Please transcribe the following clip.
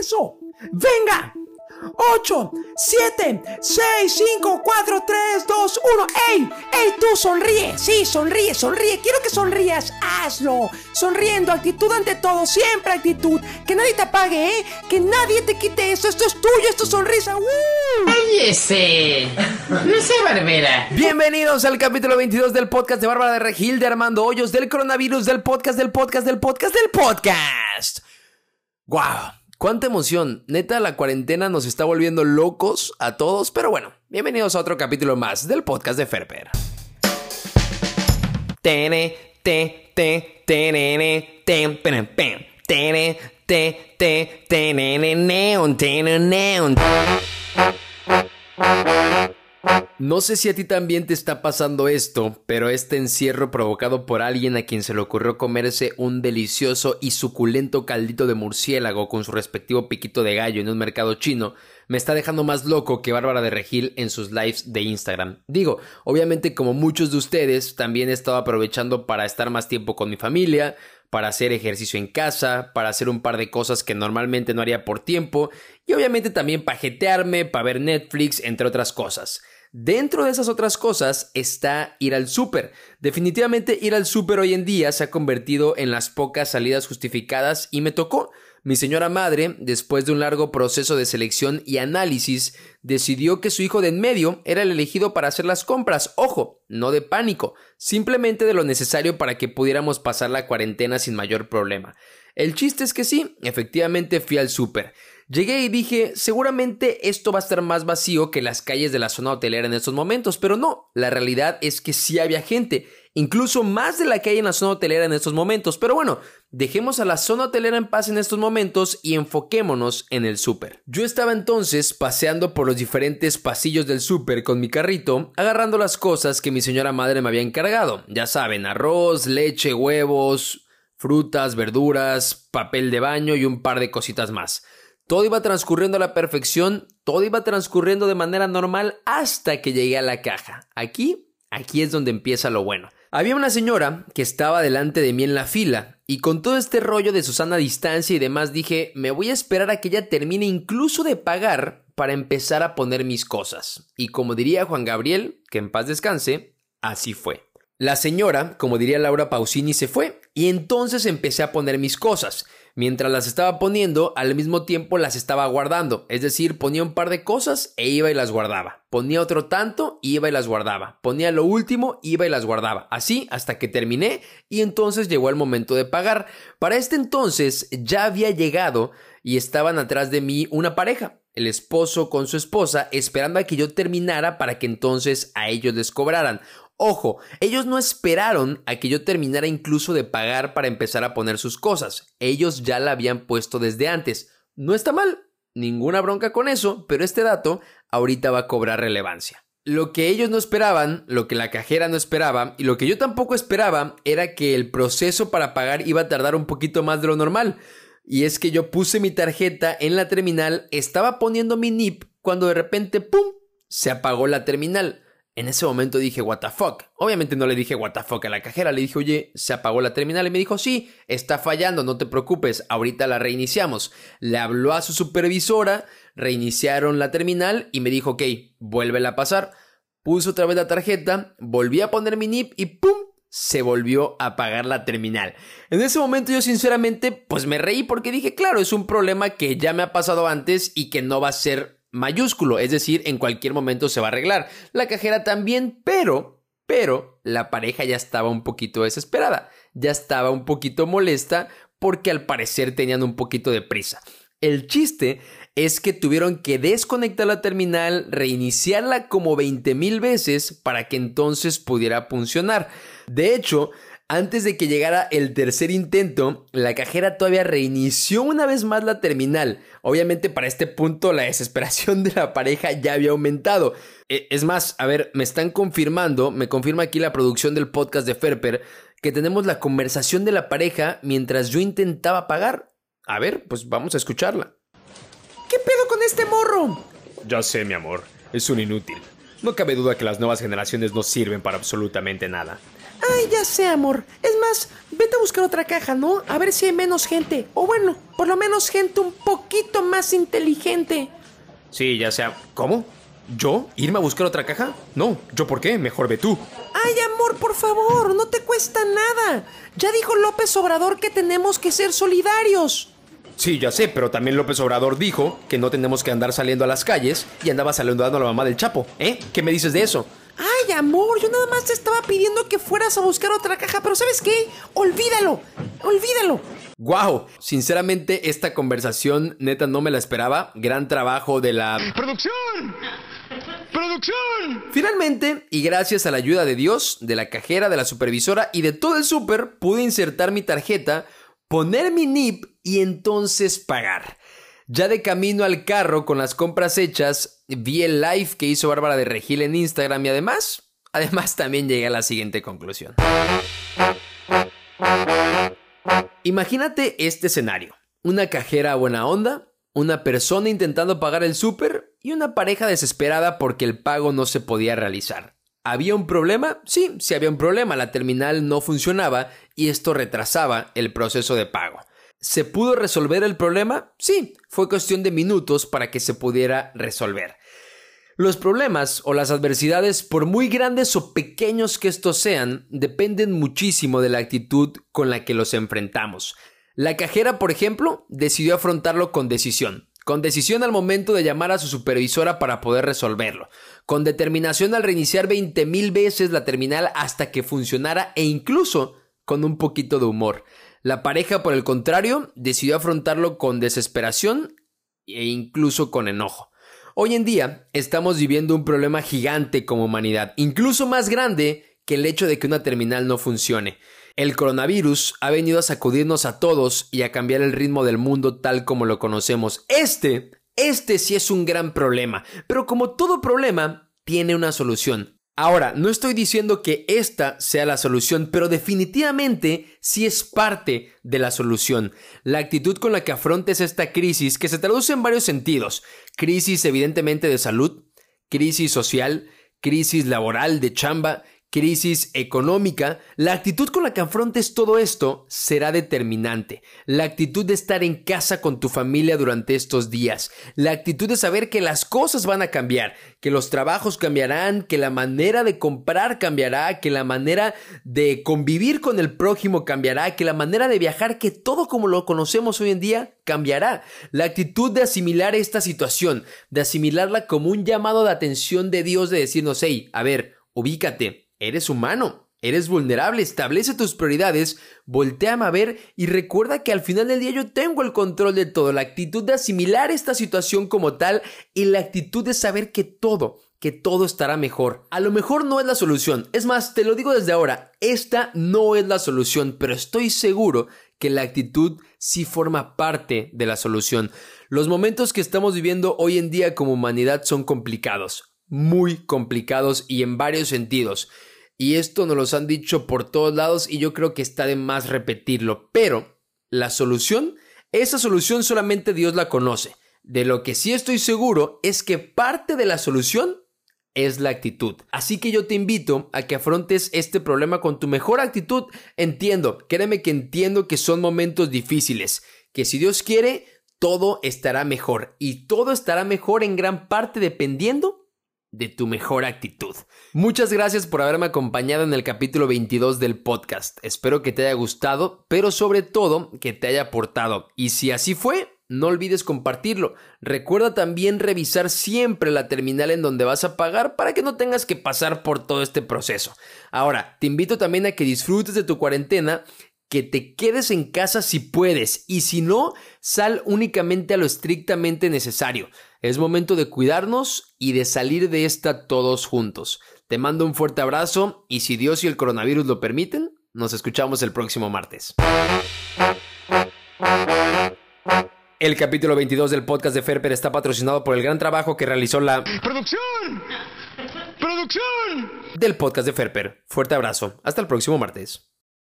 eso. Venga. 8, 7, 6, 5, 4, 3, 2, 1. ¡Ey! ¡Ey! Tú sonríe. Sí, sonríe, sonríe. Quiero que sonrías. Hazlo. Sonriendo, actitud ante todo. Siempre actitud. Que nadie te apague, ¿eh? Que nadie te quite eso. Esto es tuyo, esto es sonrisa. ¡Uh! ¡Cállese! No sé, Barbera. Bienvenidos al capítulo 22 del podcast de Bárbara de Regil, de Armando Hoyos, del coronavirus, del podcast, del podcast, del podcast, del podcast. ¡Guau! Cuánta emoción. Neta, la cuarentena nos está volviendo locos a todos, pero bueno, bienvenidos a otro capítulo más del podcast de Ferper. No sé si a ti también te está pasando esto, pero este encierro provocado por alguien a quien se le ocurrió comerse un delicioso y suculento caldito de murciélago con su respectivo piquito de gallo en un mercado chino me está dejando más loco que Bárbara de Regil en sus lives de Instagram. Digo, obviamente como muchos de ustedes, también he estado aprovechando para estar más tiempo con mi familia, para hacer ejercicio en casa, para hacer un par de cosas que normalmente no haría por tiempo, y obviamente también para jetearme, para ver Netflix, entre otras cosas. Dentro de esas otras cosas está ir al súper. Definitivamente ir al súper hoy en día se ha convertido en las pocas salidas justificadas y me tocó. Mi señora madre, después de un largo proceso de selección y análisis, decidió que su hijo de en medio era el elegido para hacer las compras. Ojo, no de pánico, simplemente de lo necesario para que pudiéramos pasar la cuarentena sin mayor problema. El chiste es que sí, efectivamente fui al súper. Llegué y dije, seguramente esto va a estar más vacío que las calles de la zona hotelera en estos momentos, pero no, la realidad es que sí había gente, incluso más de la que hay en la zona hotelera en estos momentos, pero bueno, dejemos a la zona hotelera en paz en estos momentos y enfoquémonos en el súper. Yo estaba entonces paseando por los diferentes pasillos del súper con mi carrito, agarrando las cosas que mi señora madre me había encargado, ya saben, arroz, leche, huevos, frutas, verduras, papel de baño y un par de cositas más. Todo iba transcurriendo a la perfección, todo iba transcurriendo de manera normal hasta que llegué a la caja. Aquí, aquí es donde empieza lo bueno. Había una señora que estaba delante de mí en la fila y con todo este rollo de Susana distancia y demás dije, me voy a esperar a que ella termine incluso de pagar para empezar a poner mis cosas. Y como diría Juan Gabriel, que en paz descanse, así fue. La señora, como diría Laura Pausini, se fue y entonces empecé a poner mis cosas. Mientras las estaba poniendo, al mismo tiempo las estaba guardando. Es decir, ponía un par de cosas e iba y las guardaba. Ponía otro tanto, iba y las guardaba. Ponía lo último, iba y las guardaba. Así hasta que terminé y entonces llegó el momento de pagar. Para este entonces ya había llegado y estaban atrás de mí una pareja el esposo con su esposa esperando a que yo terminara para que entonces a ellos les cobraran. Ojo, ellos no esperaron a que yo terminara incluso de pagar para empezar a poner sus cosas. Ellos ya la habían puesto desde antes. No está mal, ninguna bronca con eso, pero este dato ahorita va a cobrar relevancia. Lo que ellos no esperaban, lo que la cajera no esperaba y lo que yo tampoco esperaba era que el proceso para pagar iba a tardar un poquito más de lo normal. Y es que yo puse mi tarjeta en la terminal, estaba poniendo mi NIP cuando de repente, ¡pum!, se apagó la terminal. En ese momento dije, what the fuck. Obviamente no le dije what the fuck a la cajera, le dije, oye, se apagó la terminal y me dijo, sí, está fallando, no te preocupes, ahorita la reiniciamos. Le habló a su supervisora, reiniciaron la terminal y me dijo, ok, vuélvela a pasar. Puso otra vez la tarjeta, volví a poner mi NIP y ¡pum! se volvió a apagar la terminal. En ese momento yo sinceramente pues me reí porque dije, claro, es un problema que ya me ha pasado antes y que no va a ser mayúsculo, es decir, en cualquier momento se va a arreglar. La cajera también, pero, pero la pareja ya estaba un poquito desesperada, ya estaba un poquito molesta porque al parecer tenían un poquito de prisa. El chiste es que tuvieron que desconectar la terminal, reiniciarla como 20 mil veces para que entonces pudiera funcionar. De hecho, antes de que llegara el tercer intento, la cajera todavía reinició una vez más la terminal. Obviamente para este punto la desesperación de la pareja ya había aumentado. E, es más, a ver, me están confirmando, me confirma aquí la producción del podcast de Ferper, que tenemos la conversación de la pareja mientras yo intentaba pagar. A ver, pues vamos a escucharla. ¿Qué pedo con este morro? Ya sé, mi amor, es un inútil. No cabe duda que las nuevas generaciones no sirven para absolutamente nada. Ay, ya sé, amor. Es más, vete a buscar otra caja, ¿no? A ver si hay menos gente. O bueno, por lo menos gente un poquito más inteligente. Sí, ya sea. ¿Cómo? ¿Yo? ¿Irme a buscar otra caja? No, ¿yo por qué? Mejor ve tú. Ay, amor, por favor, no te cuesta nada. Ya dijo López Obrador que tenemos que ser solidarios. Sí, ya sé, pero también López Obrador dijo que no tenemos que andar saliendo a las calles y andaba saludando a la mamá del Chapo, ¿eh? ¿Qué me dices de eso? Ay, amor, yo nada más te estaba pidiendo que fueras a buscar otra caja, pero ¿sabes qué? Olvídalo, olvídalo. ¡Wow! Sinceramente, esta conversación neta no me la esperaba. Gran trabajo de la... ¡Producción! ¡Producción! Finalmente, y gracias a la ayuda de Dios, de la cajera, de la supervisora y de todo el súper, pude insertar mi tarjeta, poner mi NIP y entonces pagar. Ya de camino al carro con las compras hechas, vi el live que hizo Bárbara de Regil en Instagram y además, además también llegué a la siguiente conclusión. Imagínate este escenario. Una cajera buena onda, una persona intentando pagar el súper y una pareja desesperada porque el pago no se podía realizar. ¿Había un problema? Sí, sí había un problema. La terminal no funcionaba y esto retrasaba el proceso de pago. ¿Se pudo resolver el problema? Sí, fue cuestión de minutos para que se pudiera resolver. Los problemas o las adversidades, por muy grandes o pequeños que estos sean, dependen muchísimo de la actitud con la que los enfrentamos. La cajera, por ejemplo, decidió afrontarlo con decisión. Con decisión al momento de llamar a su supervisora para poder resolverlo. Con determinación al reiniciar 20.000 veces la terminal hasta que funcionara e incluso con un poquito de humor. La pareja, por el contrario, decidió afrontarlo con desesperación e incluso con enojo. Hoy en día estamos viviendo un problema gigante como humanidad, incluso más grande que el hecho de que una terminal no funcione. El coronavirus ha venido a sacudirnos a todos y a cambiar el ritmo del mundo tal como lo conocemos. Este, este sí es un gran problema, pero como todo problema, tiene una solución. Ahora, no estoy diciendo que esta sea la solución, pero definitivamente sí es parte de la solución. La actitud con la que afrontes esta crisis, que se traduce en varios sentidos. Crisis evidentemente de salud, crisis social, crisis laboral de chamba crisis económica, la actitud con la que afrontes todo esto será determinante. La actitud de estar en casa con tu familia durante estos días. La actitud de saber que las cosas van a cambiar, que los trabajos cambiarán, que la manera de comprar cambiará, que la manera de convivir con el prójimo cambiará, que la manera de viajar, que todo como lo conocemos hoy en día cambiará. La actitud de asimilar esta situación, de asimilarla como un llamado de atención de Dios, de decirnos, hey, a ver, ubícate, Eres humano, eres vulnerable, establece tus prioridades, volteame a ver y recuerda que al final del día yo tengo el control de todo, la actitud de asimilar esta situación como tal y la actitud de saber que todo, que todo estará mejor. A lo mejor no es la solución, es más, te lo digo desde ahora, esta no es la solución, pero estoy seguro que la actitud sí forma parte de la solución. Los momentos que estamos viviendo hoy en día como humanidad son complicados, muy complicados y en varios sentidos. Y esto nos lo han dicho por todos lados y yo creo que está de más repetirlo. Pero la solución, esa solución solamente Dios la conoce. De lo que sí estoy seguro es que parte de la solución es la actitud. Así que yo te invito a que afrontes este problema con tu mejor actitud. Entiendo, créeme que entiendo que son momentos difíciles, que si Dios quiere, todo estará mejor. Y todo estará mejor en gran parte dependiendo de tu mejor actitud. Muchas gracias por haberme acompañado en el capítulo 22 del podcast. Espero que te haya gustado, pero sobre todo que te haya aportado. Y si así fue, no olvides compartirlo. Recuerda también revisar siempre la terminal en donde vas a pagar para que no tengas que pasar por todo este proceso. Ahora, te invito también a que disfrutes de tu cuarentena que te quedes en casa si puedes y si no, sal únicamente a lo estrictamente necesario. Es momento de cuidarnos y de salir de esta todos juntos. Te mando un fuerte abrazo y si Dios y el coronavirus lo permiten, nos escuchamos el próximo martes. El capítulo 22 del podcast de Ferper está patrocinado por el gran trabajo que realizó la ¡Producción! ¡Producción! del podcast de Ferper. Fuerte abrazo. Hasta el próximo martes.